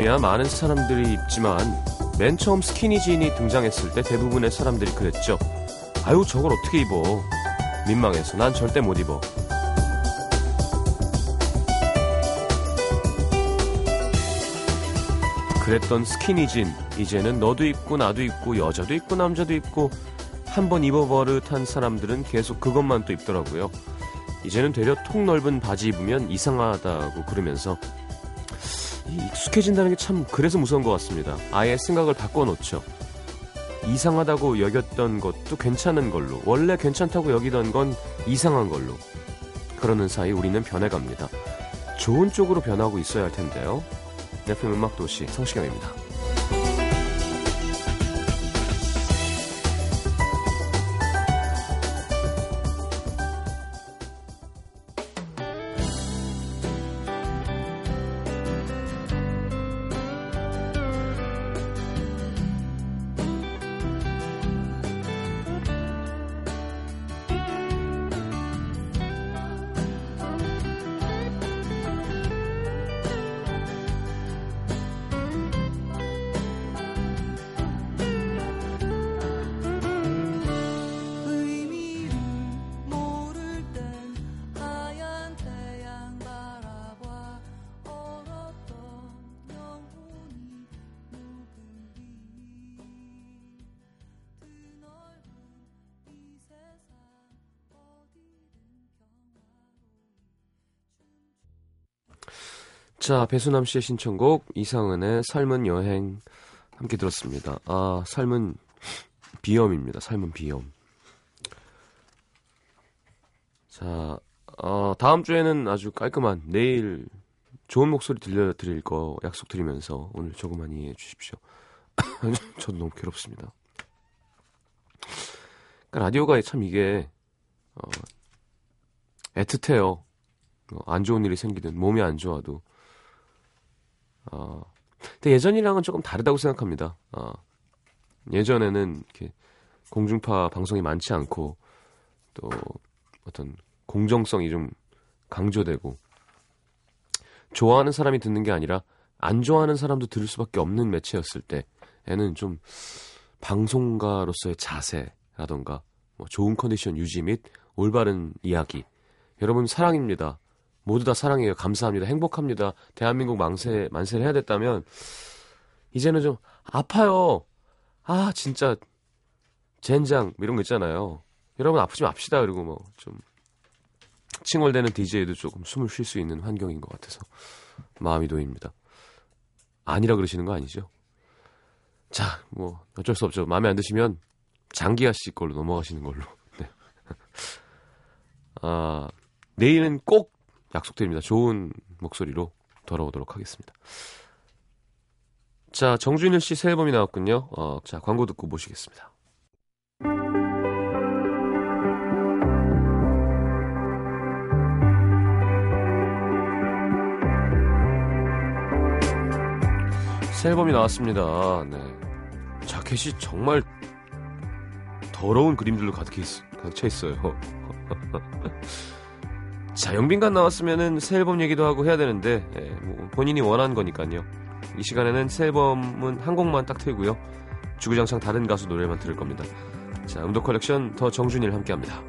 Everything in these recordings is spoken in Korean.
요즘에야 많은 사람들이 입지만 맨 처음 스키니진이 등장했을 때 대부분의 사람들이 그랬죠. 아유 저걸 어떻게 입어. 민망해서 난 절대 못 입어. 그랬던 스키니진 이제는 너도 입고 나도 입고 여자도 입고 남자도 입고 한번 입어버릇한 사람들은 계속 그것만 또 입더라고요. 이제는 되려 통 넓은 바지 입으면 이상하다고 그러면서 익숙해진다는 게 참 그래서 무서운 것 같습니다. 아예 생각을 바꿔놓죠. 이상하다고 여겼던 것도 괜찮은 걸로, 원래 괜찮다고 여기던 건 이상한 걸로. 그러는 사이 우리는 변해갑니다. 좋은 쪽으로 변하고 있어야 할 텐데요. FM 음악도시 성시경입니다. 자, 배수남 씨의 신청곡 이상은의 삶은 여행 함께 들었습니다. 아, 삶은 비염입니다. 삶은 비염. 자, 어, 다음 주에는 아주 깔끔한 내일 좋은 목소리 들려드릴 거 약속드리면서 오늘 조금만 이해해 주십시오. 저도 너무 괴롭습니다. 그러니까 라디오가 참 이게 어, 애틋해요. 어, 안 좋은 일이 생기든 몸이 안 좋아도 어, 근데 예전이랑은 조금 다르다고 생각합니다. 어, 예전에는 이렇게 공중파 방송이 많지 않고 또 어떤 공정성이 좀 강조되고 좋아하는 사람이 듣는 게 아니라 안 좋아하는 사람도 들을 수밖에 없는 매체였을 때에는 좀 방송가로서의 자세라던가 뭐 좋은 컨디션 유지 및 올바른 이야기 여러분 사랑입니다. 모두 다 사랑해요. 감사합니다. 행복합니다. 대한민국 망세, 만세를 해야 됐다면, 이제는 좀, 아파요. 아, 진짜, 젠장, 뭐 이런 거 있잖아요. 여러분 아프지 맙시다. 그리고 뭐, 좀, 칭얼대는 DJ도 조금 숨을 쉴 수 있는 환경인 것 같아서, 마음이 놓입니다. 아니라 그러시는 거 아니죠? 자, 뭐, 어쩔 수 없죠. 마음에 안 드시면, 장기하 씨 걸로 넘어가시는 걸로. 네. 아, 내일은 꼭 약속드립니다. 좋은 목소리로 돌아오도록 하겠습니다. 자, 정준일 씨 새 앨범이 나왔군요. 어, 자, 광고 듣고 모시겠습니다. 새 앨범이 나왔습니다. 네. 자켓이 정말 더러운 그림들로 가득, 차 있어요. 자, 영빈관 나왔으면은 새 앨범 얘기도 하고 해야 되는데, 예, 뭐 본인이 원한 거니까요. 이 시간에는 새 앨범은 한 곡만 딱 틀고요. 주구장창 다른 가수 노래만 들을 겁니다. 자, 음도 컬렉션 the 정준일 함께 합니다.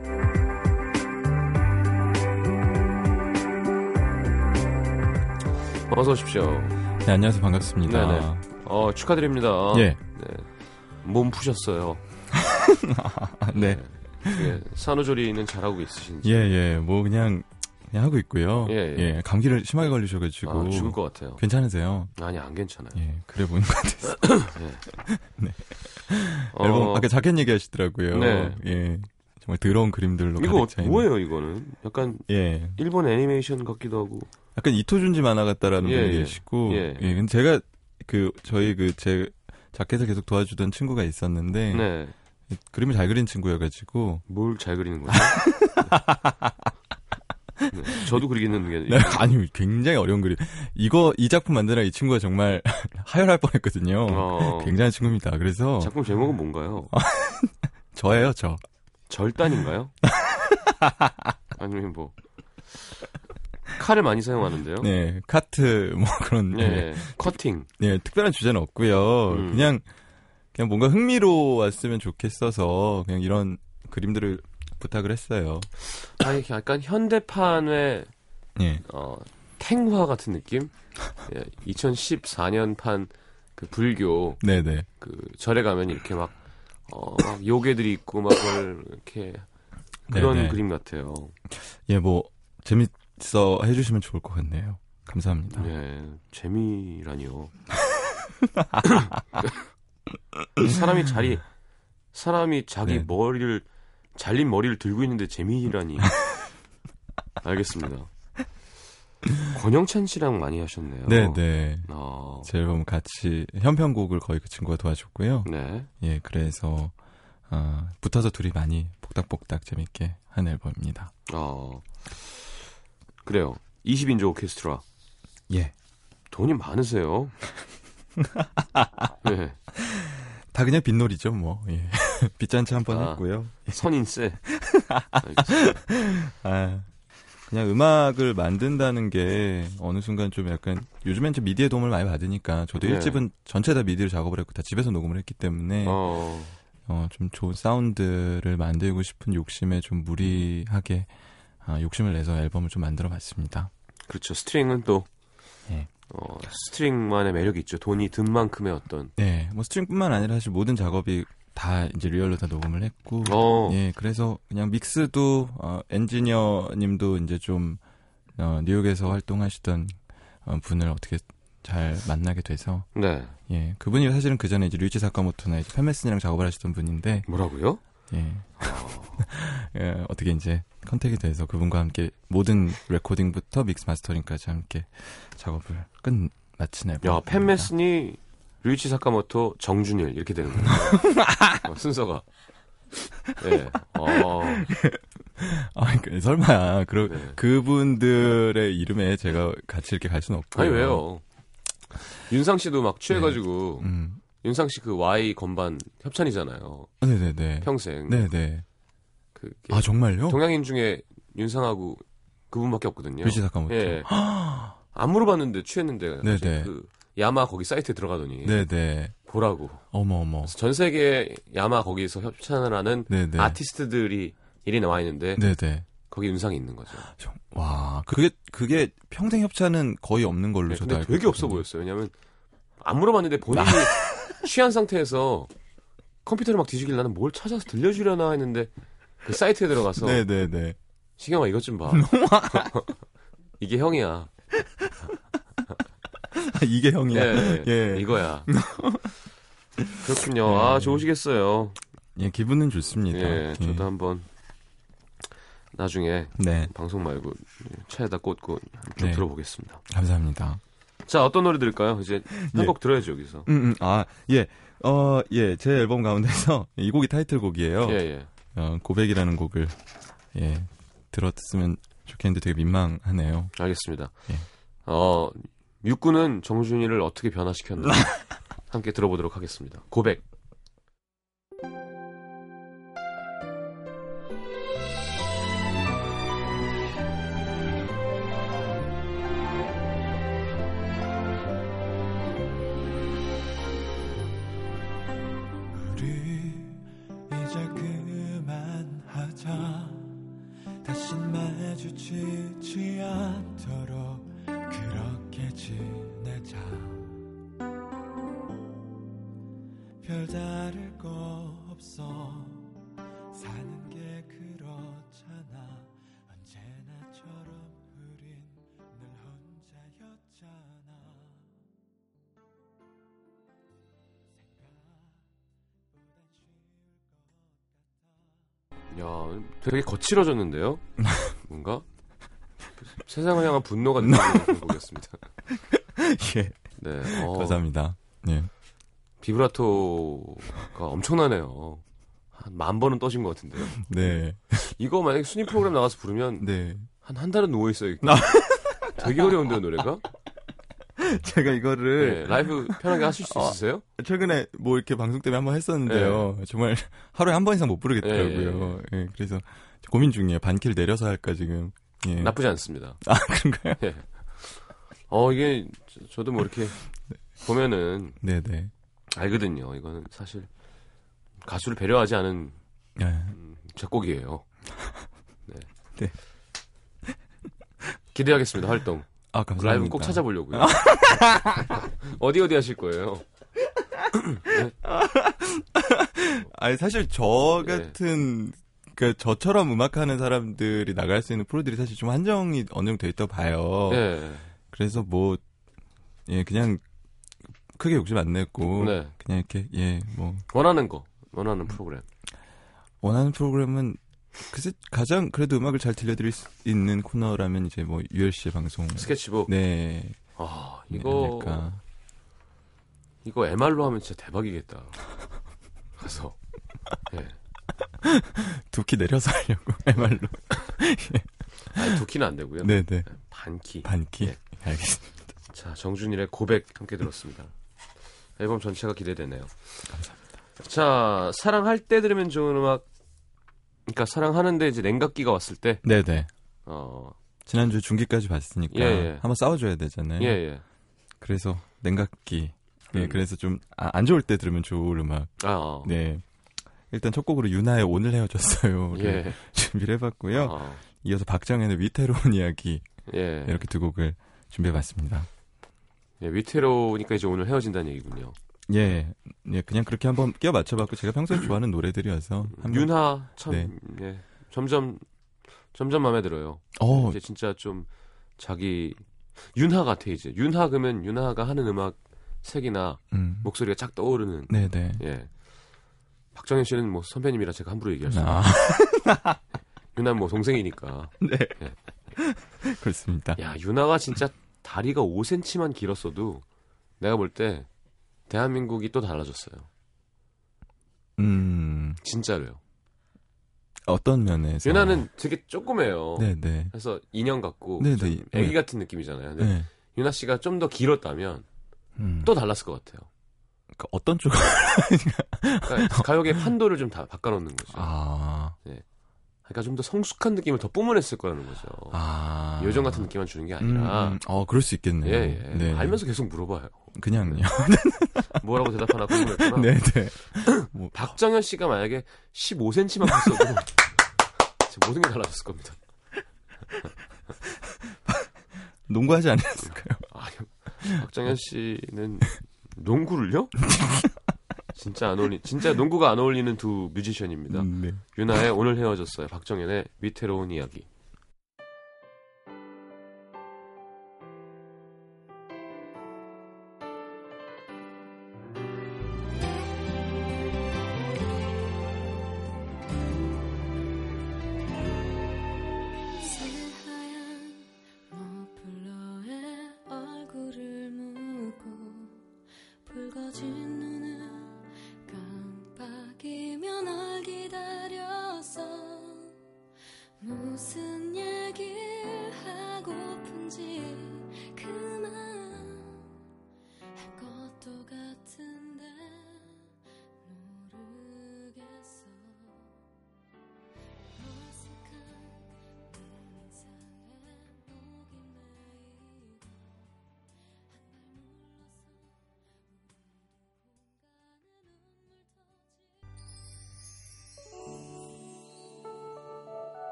어서 오십시오. 네, 안녕하세요. 반갑습니다. 네네. 어, 축하드립니다. 예. 네. 몸 푸셨어요. 네. 예, 산후조리는 잘하고 있으신지. 예, 예. 뭐 그냥 그냥 하고 있고요. 예, 예. 예 감기를 심하게 걸리셔가지고 아, 죽을 것 같아요. 괜찮으세요? 아니 안 괜찮아요. 예, 그래 보이는 것 같아서. 예. 네. 어... 앨범 아까 자켓 얘기하시더라고요. 네. 예. 정말 더러운 그림들로 이거 뭐예요 이거는? 약간 예. 일본 애니메이션 같기도 하고. 약간 이토준지 만화 같다라는 예, 분이 예. 계시고. 예. 예. 근데 제가 그 저희 그 제 자켓을 계속 도와주던 친구가 있었는데. 네. 그림을 잘 그린 친구여가지고. 뭘 잘 그리는 거죠? 네, 저도 그리겠는 게. 네, 아니, 굉장히 어려운 그림. 이거, 이 작품 만드느라 이 친구가 정말 하혈할 뻔 했거든요. 어... 굉장한 친구입니다. 그래서. 작품 제목은 뭔가요? 저예요, 저. 절단인가요? 아니면 뭐. 칼을 많이 사용하는데요. 네, 카트 뭐 그런 네, 네. 커팅. 네, 특별한 주제는 없고요. 음. 그냥 그냥 뭔가 흥미로웠으면 좋겠어서 그냥 이런 그림들을 부탁을 했어요. 아니 약간 현대판의 네. 어, 탱화 같은 느낌? 예, 2014년판 그 불교 네네. 그 절에 가면 이렇게 막, 어, 막 요괴들이 있고 막 이렇게 그런 네네. 그림 같아요. 예, 뭐 재밌어 해주시면 좋을 것 같네요. 감사합니다. 네, 재미라니요. 사람이 자리 사람이 자기 네. 머리를 잘린 머리를 들고 있는데 재미라니. 알겠습니다. 권영찬 씨랑 많이 하셨네요. 네, 네. 어... 제 앨범 같이 현편곡을 거의 그 친구가 도와줬고요. 네. 예, 그래서 어, 붙어서 둘이 많이 복닥복닥 재밌게 한 앨범입니다. 어. 그래요. 20인조 오케스트라. 예. 돈이 많으세요. 네. 다 그냥 빚놀이죠, 뭐. 예. 빚잔치 한번 아, 했고요. 선인세. 아, 그냥 음악을 만든다는 게 어느 순간 좀 약간 요즘엔 좀 미디의 도움을 많이 받으니까 저도 네. 1집은 전체 다 미디를 작업을 했고 다 집에서 녹음을 했기 때문에 어. 어, 좀 좋은 사운드를 만들고 싶은 욕심에 좀 무리하게 아, 욕심을 내서 앨범을 좀 만들어 봤습니다. 그렇죠. 스트링은 또 네. 어, 스트링만의 매력이 있죠. 돈이 든 만큼의 어떤. 네, 뭐 스트링뿐만 아니라 사실 모든 작업이 다 이제 real로 다 녹음을 했고 어. 예 그래서 그냥 믹스도 어, 엔지니어님도 이제 좀 어, 뉴욕에서 활동하시던 어, 분을 어떻게 잘 만나게 돼서 네. 예 그분이 사실은 그 전에 이제 류이치 사카모토나 이제 팬메슨이랑 작업을 하시던 분인데 뭐라고요? 예. 예, 어떻게 이제 컨택이 돼서 그분과 함께 모든 레코딩부터 믹스 마스터링까지 함께 작업을 끝 앨범. 야, 팬메슨이 류이치 사카모토, 정준일 이렇게 되는 거예요. 어, 순서가. 예. 어. 아, 그러니까 설마 그러 네. 그분들의 이름에 제가 같이 이렇게 갈 수는 없고. 아니 왜요? 윤상 씨도 막 취해가지고 네. 음. 윤상 씨 그 Y 건반 협찬이잖아요. 네네네. 평생. 네네. 그아 정말요? 동양인 중에 윤상하고 그분밖에 없거든요. 류이치 사카모토. 예. 안 물어봤는데 취했는데. 네네. 그 야마 거기 사이트에 들어가더니 네네. 보라고. 어머 어머. 전 세계 야마 거기서 협찬을 하는 네네. 아티스트들이 일이 나와 있는데 네네. 거기 윤상이 있는 거죠. 와 그게 그게 평생 협찬은 거의 없는 걸로 네, 저도 알고. 되게 없어 보였어요. 왜냐하면 안 물어봤는데 본인이 취한 상태에서 컴퓨터를 막 뒤지길 나는 뭘 찾아서 들려주려나 했는데 그 사이트에 들어가서 네네네. 시경아 이것 좀 봐. 이게 형이야. 이게 형이야. 예, 예. 이거야. 그렇군요. 예. 아, 좋으시겠어요. 예, 기분은 좋습니다. 예, 저도 예. 한번 나중에 네. 방송 말고 차에다 꽂고 좀 네. 들어보겠습니다. 감사합니다. 자, 어떤 노래 들을까요? 이제 한곡 예. 들어야죠, 여기서. 음, 음, 아, 예. 어, 예. 제 앨범 가운데서 이 곡이 타이틀곡이에요. 예, 예. 어, 고백이라는 곡을 예. 들었으면 좋겠는데 되게 민망하네요. 알겠습니다. 예. 어, 육군은 정준이를 어떻게 변화시켰나 함께 들어보도록 하겠습니다. 고백. 야, 되게 거칠어졌는데요? 뭔가? 세상을 향한 분노가 느껴지는 곡이었습니다. 예. 네. 어, 감사합니다. 예. 비브라토가 엄청나네요. 한 만 번은 떠신 것 같은데요. 네. 이거 만약에 순위 프로그램 나가서 부르면 네. 한 한 달은 누워 있어요. 되게 어려운데요, 노래가? 제가 이거를 네, 라이브 편하게 하실 수 어, 있으세요? 최근에 뭐 이렇게 방송 때문에 한번 했었는데요. 네. 정말 하루에 한 번 이상 못 부르겠더라고요. 네. 네, 그래서 고민 중이에요. 반키를 내려서 할까 지금 예. 나쁘지 않습니다. 아 그런가요? 예. 어 이게 저도 뭐 이렇게 보면은 네네 알거든요. 이거는 사실 가수를 배려하지 않은 네. 음, 작곡이에요. 네. 네. 기대하겠습니다 활동. 아 감사합니다. 라이브 꼭 찾아보려고요. 어디 어디 하실 거예요? 네. 아니 사실 저 네. 같은 그 저처럼 음악하는 사람들이 나갈 수 있는 프로들이 사실 좀 한정이 어느 정도 돼 있다 봐요. 네. 그래서 뭐 예, 그냥 크게 욕심 안 냈고 네. 그냥 이렇게 예, 뭐 원하는 거, 원하는 프로그램. 원하는 프로그램은 글쎄 가장 그래도 음악을 잘 들려드릴 수 있는 코너라면 이제 뭐 씨의 방송 스케치북. 네. 아 이거 네, 이거 MR로 하면 진짜 대박이겠다. 가서. 예. 두키 내려서 하려고 MR로. 아니 두 키는 안 되고요. 네네. 네. 반키. 반키. 예. 알겠습니다. 자, 정준일의 고백 함께 들었습니다. 앨범 전체가 기대되네요. 감사합니다. 자, 사랑할 때 들으면 좋은 음악. 그러니까 사랑하는데 이제 냉각기가 왔을 때. 네네. 어. 지난주 중기까지 봤으니까 예, 예. 한번 싸워줘야 되잖아요. 예, 예. 그래서 냉각기. 네, 음. 그래서 좀안 아, 좋을 때 들으면 좋을 음악. 아, 어. 네. 일단 첫 곡으로 유나의 오늘 헤어졌어요. 예. 준비를 해봤고요. 아. 이어서 박정현의 위태로운 이야기. 예. 이렇게 두 곡을 준비해봤습니다. 예, 위태로우니까 이제 오늘 헤어진다는 얘기군요. 예, 예, 그냥 그렇게 한번 끼워 맞춰봤고 제가 평소에 좋아하는 노래들이어서 한번, 윤하 참 네. 예, 점점 점점 마음에 들어요. 어. 이제 진짜 좀 자기 윤하 같아 이제 윤하 그러면 윤하가 하는 음악 색이나 음. 목소리가 쫙 떠오르는. 네네. 네. 예. 박정현 씨는 뭐 선배님이라 제가 함부로 얘기할 수 없어요. 아. 윤하 뭐 동생이니까. 네. 예. 그렇습니다. 야 윤하가 진짜 다리가 5cm만 길었어도 내가 볼 때 대한민국이 또 달라졌어요. 음. 진짜로요. 어떤 면에서? 유나는 되게 조그매요. 네네. 그래서 인형 같고 네네. 애기 네. 같은 느낌이잖아요. 근데 네. 유나 씨가 좀 더 길었다면 음. 또 달랐을 것 같아요. 그러니까 어떤 쪽? 그러니까 가요계 판도를 좀 다 바꿔놓는 거죠. 아. 네. 그러니까 좀 더 성숙한 느낌을 더 뿜어냈을 거라는 거죠. 아. 요정 같은 느낌만 주는 게 아니라. 음, 어, 그럴 수 있겠네요. 예, 예. 네. 알면서 계속 물어봐요. 그냥요. 네. 뭐라고 대답하나 궁금했구나. 네, 네. 뭐, 박정현 씨가 만약에 15cm만 컸어도 모든 게 달라졌을 겁니다. 농구하지 않았을까요? 아, 박정현 씨는 농구를요? 진짜 안 어울리, 진짜 농구가 안 어울리는 두 뮤지션입니다. 음, 네. 유나의 오늘 헤어졌어요. 박정현의 위태로운 이야기.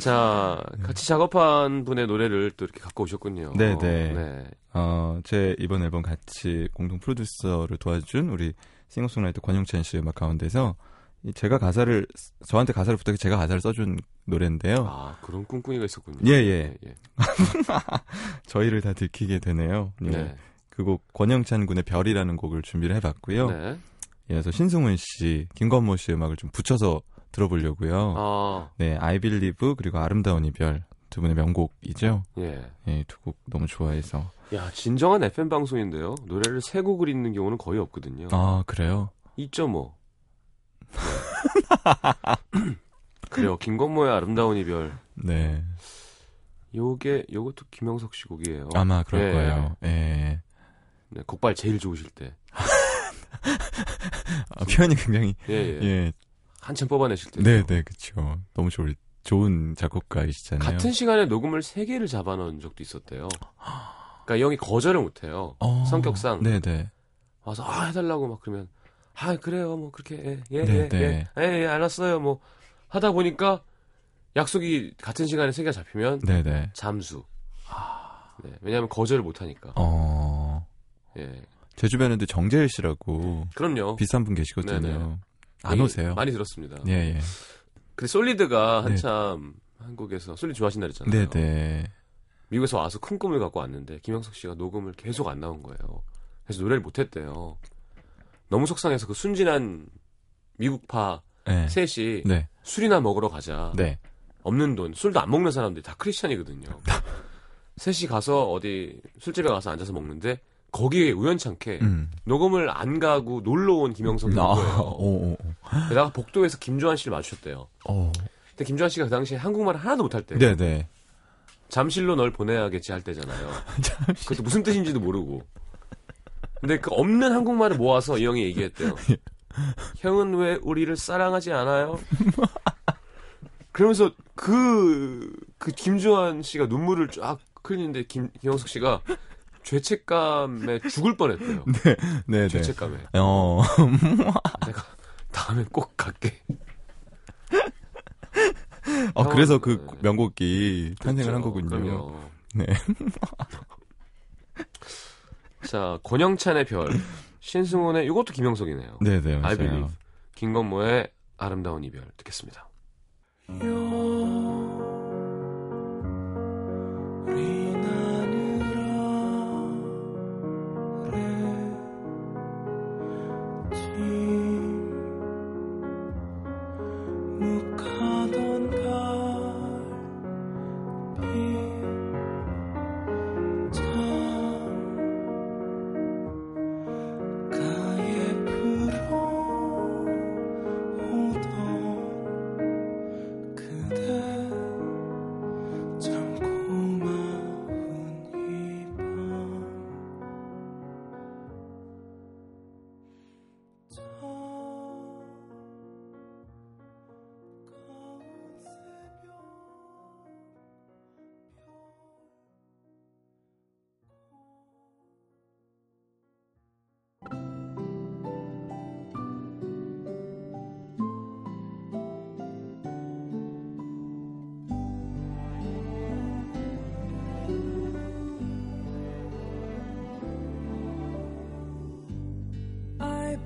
자, 같이 작업한 분의 노래를 또 이렇게 갖고 오셨군요. 네네. 네. 어, 제 이번 앨범 같이 공동 프로듀서를 도와준 우리 싱어송라이터 권영찬 씨 음악 가운데서 제가 가사를 저한테 가사를 부탁해 제가 가사를 써준 노래인데요. 아 그런 꿍꿍이가 있었군요. 예예. 예. 예. 예. 저희를 다 들키게 되네요. 예. 네. 그곡 권영찬 군의 별이라는 곡을 준비를 해봤고요. 네. 이어서 신승훈 씨, 김건모 씨 음악을 좀 붙여서 들어보려고요. 아. 네, I Believe 그리고 아름다운 이별 두 분의 명곡이죠. 예. 예, 두 곡 너무 좋아해서. 야, 진정한 FM 방송인데요. 노래를 세 곡을 읽는 경우는 거의 없거든요. 아, 그래요? 2.5. 그래요. 김건모의 아름다운 이별. 네. 요게 요것도 김영석 씨 곡이에요. 아마 그럴 예. 거예요. 예. 네, 곡발 제일 좋으실 때. 아, 표현이 굉장히 예, 예. 예. 한참 뽑아내실 때. 네, 네, 그렇죠. 너무 좋을 좋은 작곡가이시잖아요. 같은 시간에 녹음을 세 개를 잡아놓은 적도 있었대요. 그러니까 이 형이 거절을 못해요. 어, 성격상. 네네. 네. 와서 아 해달라고 막 그러면 아 그래요 뭐 그렇게 예예예 예, 네, 예, 예, 예, 예, 알았어요 뭐 하다 보니까 약속이 같은 시간에 세개 잡히면 네네. 잠수. 네, 왜냐하면 거절을 못하니까. 어. 예. 제 주변에도 정재일 씨라고. 그럼요. 비싼 분 계시거든요. 네네. 안 오세요. 많이 들었습니다. 예, 예. 근데 솔리드가 네. 한참 네. 한국에서 솔리드 좋아하신다 그랬잖아요. 네네. 미국에서 와서 큰 꿈을 갖고 왔는데 김영석 씨가 녹음을 계속 안 나온 거예요. 그래서 노래를 못 했대요. 너무 속상해서 그 순진한 미국파 네. 셋이 네. 술이나 먹으러 가자. 네. 없는 돈, 술도 안 먹는 사람들이 다 크리스찬이거든요. 셋이 가서 어디 술집에 가서 앉아서 먹는데 거기에 우연찮게 음. 녹음을 안 가고 놀러 온 김영석이 아, 거예요. 오, 오. 게다가 복도에서 김조한 씨를 마주쳤대요. 오. 근데 김조한 씨가 그 당시에 한국말을 하나도 못할 때. 네네. 잠실로 널 보내야겠지 할 때잖아요. 그것도 무슨 뜻인지도 모르고. 근데 그 없는 한국말을 모아서 이 형이 얘기했대요. 형은 왜 우리를 사랑하지 않아요? 그러면서 그, 그 김조한 씨가 눈물을 쫙 흘리는데 김, 김영석 씨가 죄책감에 죽을 뻔했대요. 네, 네, 네. 죄책감에. 어. 내가 다음에 꼭 갈게. 어, 그래서 그 네. 명곡이 탄생을 한 거군요. 그럼요. 네. 자, 권영찬의 별, 신승훈의 이것도 김영석이네요. 네, 네, 맞아요. I Believe. 김건모의 아름다운 이별 듣겠습니다.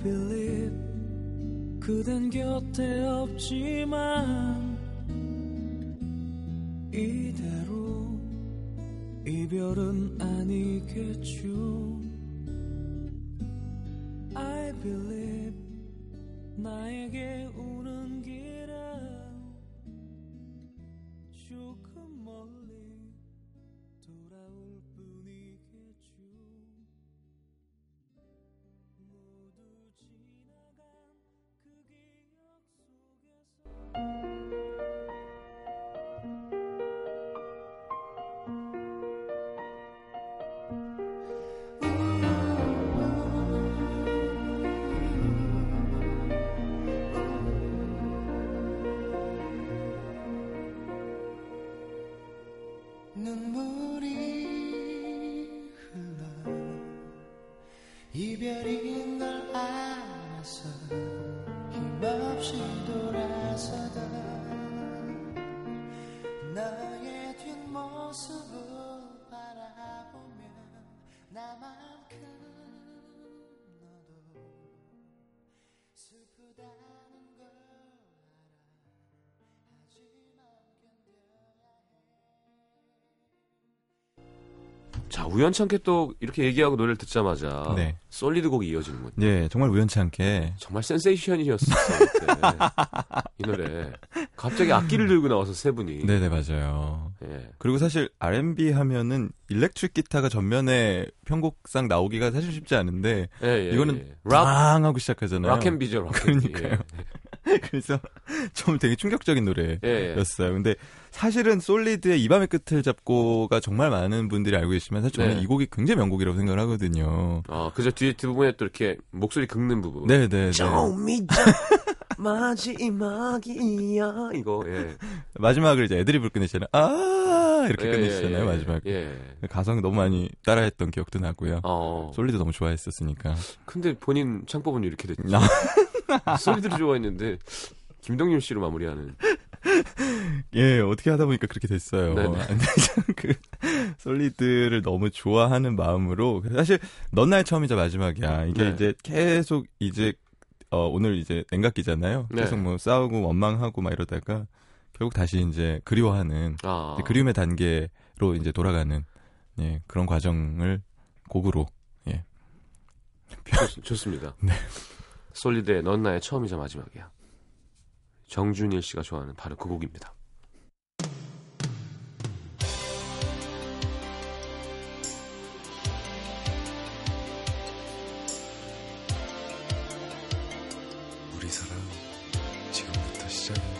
Believe 그댄 곁에 없지만 이대로 이별은 아니겠죠. I believe 나에게 우연찮게 또 이렇게 얘기하고 노래를 듣자마자 네. 솔리드 곡이 이어지는군요. 네, 정말 우연찮게 정말 센세이션이었어요. 이 노래 갑자기 악기를 들고 나와서 세 분이. 네네 맞아요. 예. 그리고 사실 R&B 하면은 일렉트릭 기타가 전면에 편곡상 나오기가 사실 쉽지 않은데 예, 예, 이거는 예. 락 하고 시작하잖아요. rock&B죠. 락 그러니까요. 그래서 좀 되게 충격적인 노래였어요. 예, 근데 사실은 솔리드의 이 밤의 끝을 잡고가 정말 많은 분들이 알고 계시면 사실 저는 네. 이 곡이 굉장히 명곡이라고 생각을 하거든요. 아, 그죠. 뒤에 뒷부분에 또 이렇게 목소리 긁는 부분. 네네. 좀미자 마지막이야. 이거, 예. 마지막을 이제 애드립을 끝내시잖아요. 아, 이렇게 예, 끝내시잖아요, 예, 마지막. 예. 가성 너무 많이 따라했던 기억도 나고요. 어. 솔리드 너무 좋아했었으니까. 근데 본인 창법은 이렇게 됐죠. 솔리드를 좋아했는데, 김동률 씨로 마무리하는. 예, 어떻게 하다 보니까 그렇게 됐어요. 그 솔리드를 너무 좋아하는 마음으로 사실 넌 나의 처음이자 마지막이야. 이게 네. 이제 계속 이제 어 오늘 이제 냉각기잖아요. 네. 계속 뭐 싸우고 원망하고 막 이러다가 결국 다시 이제 그리워하는 아. 이제 그리움의 단계로 이제 돌아가는 예, 그런 과정을 곡으로 예. 좋, 습니다 네. 솔리드의 넌 나의 처음이자 마지막이야. 정준일 씨가 좋아하는 바로 그 곡입니다. 지금부터 거야.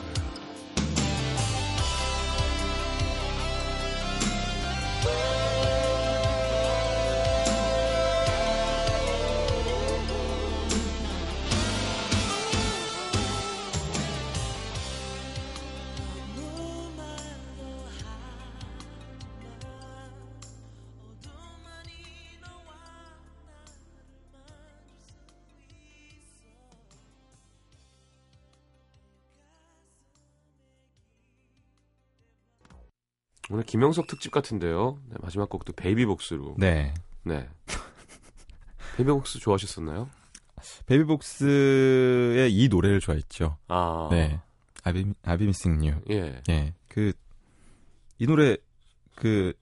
김형석 특집 같은데요. 네, 마지막 곡도 베이비복스로. 네. 네. 베이비복스 좋아하셨었나요? 베이비복스의 이 노래를 좋아했죠. 아. 네. I'll be, I'll be missing you. 예. 예. 그, 이 노래, 그,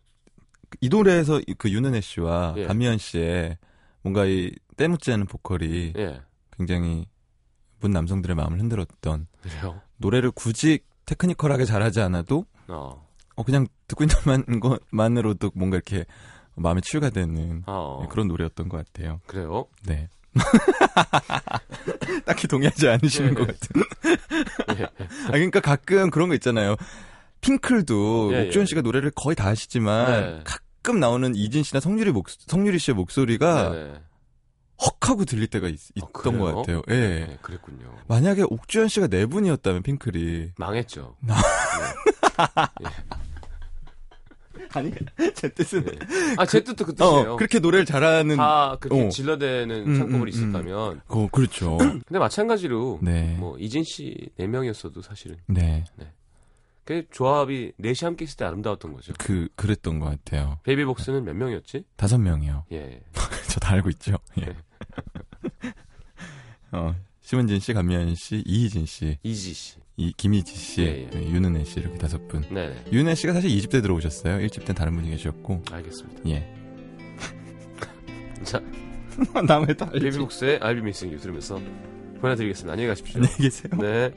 이 노래에서 그 윤은혜 씨와 예. 간미연 씨의 뭔가 이 때묻지 않은 보컬이 예. 굉장히 문 남성들의 마음을 흔들었던 그래요? 노래를 굳이 테크니컬하게 잘하지 않아도 어. 어, 그냥 듣고 있는 것만으로도 뭔가 이렇게 마음에 치유가 되는 어. 네, 그런 노래였던 것 같아요. 그래요? 네. 딱히 동의하지 않으시는 네. 것 같은. 네. 아, 그러니까 가끔 그런 거 있잖아요. 핑클도 예, 옥주현 예. 씨가 노래를 거의 다 하시지만 네. 가끔 나오는 이진 씨나 성유리 목 성유리 씨의 목소리가 네, 네. 헉하고 들릴 때가 있, 어, 던것 같아요. 예. 네, 그랬군요. 만약에 옥주현 씨가 네 분이었다면 핑클이 망했죠. 네. 예. 아니 제 뜻은 네. 아제 뜻도 그 뜻이에요. 어, 그렇게 노래를 잘하는 다 그렇게 어. 질러대는 음, 창법을 음, 음, 있었다면. 어 그렇죠. 근데 마찬가지로 네. 뭐 이진 씨네 명이었어도 사실은. 네. 네. 그 조합이 넷이 함께 있을 때 아름다웠던 거죠. 그 그랬던 것 같아요. 베이비복스는 몇 명이었지? 다섯 명이요. 예. 저 다 알고 있죠. 예. 네. 어 심은진 씨, 감미연 씨, 이희진 씨, 이지 씨. 이 김희지 씨, 예, 예. 윤은혜 씨 이렇게 다섯 분. 네. 윤은혜 씨가 사실 2집 때 들어오셨어요. 1집 때는 다른 분이 계셨고. 알겠습니다. 예. 자, 남의 딸. 베이비복스의 I'll be missing you 들으면서 보내드리겠습니다. 안녕히 가십시오. 안녕히 계세요. 네.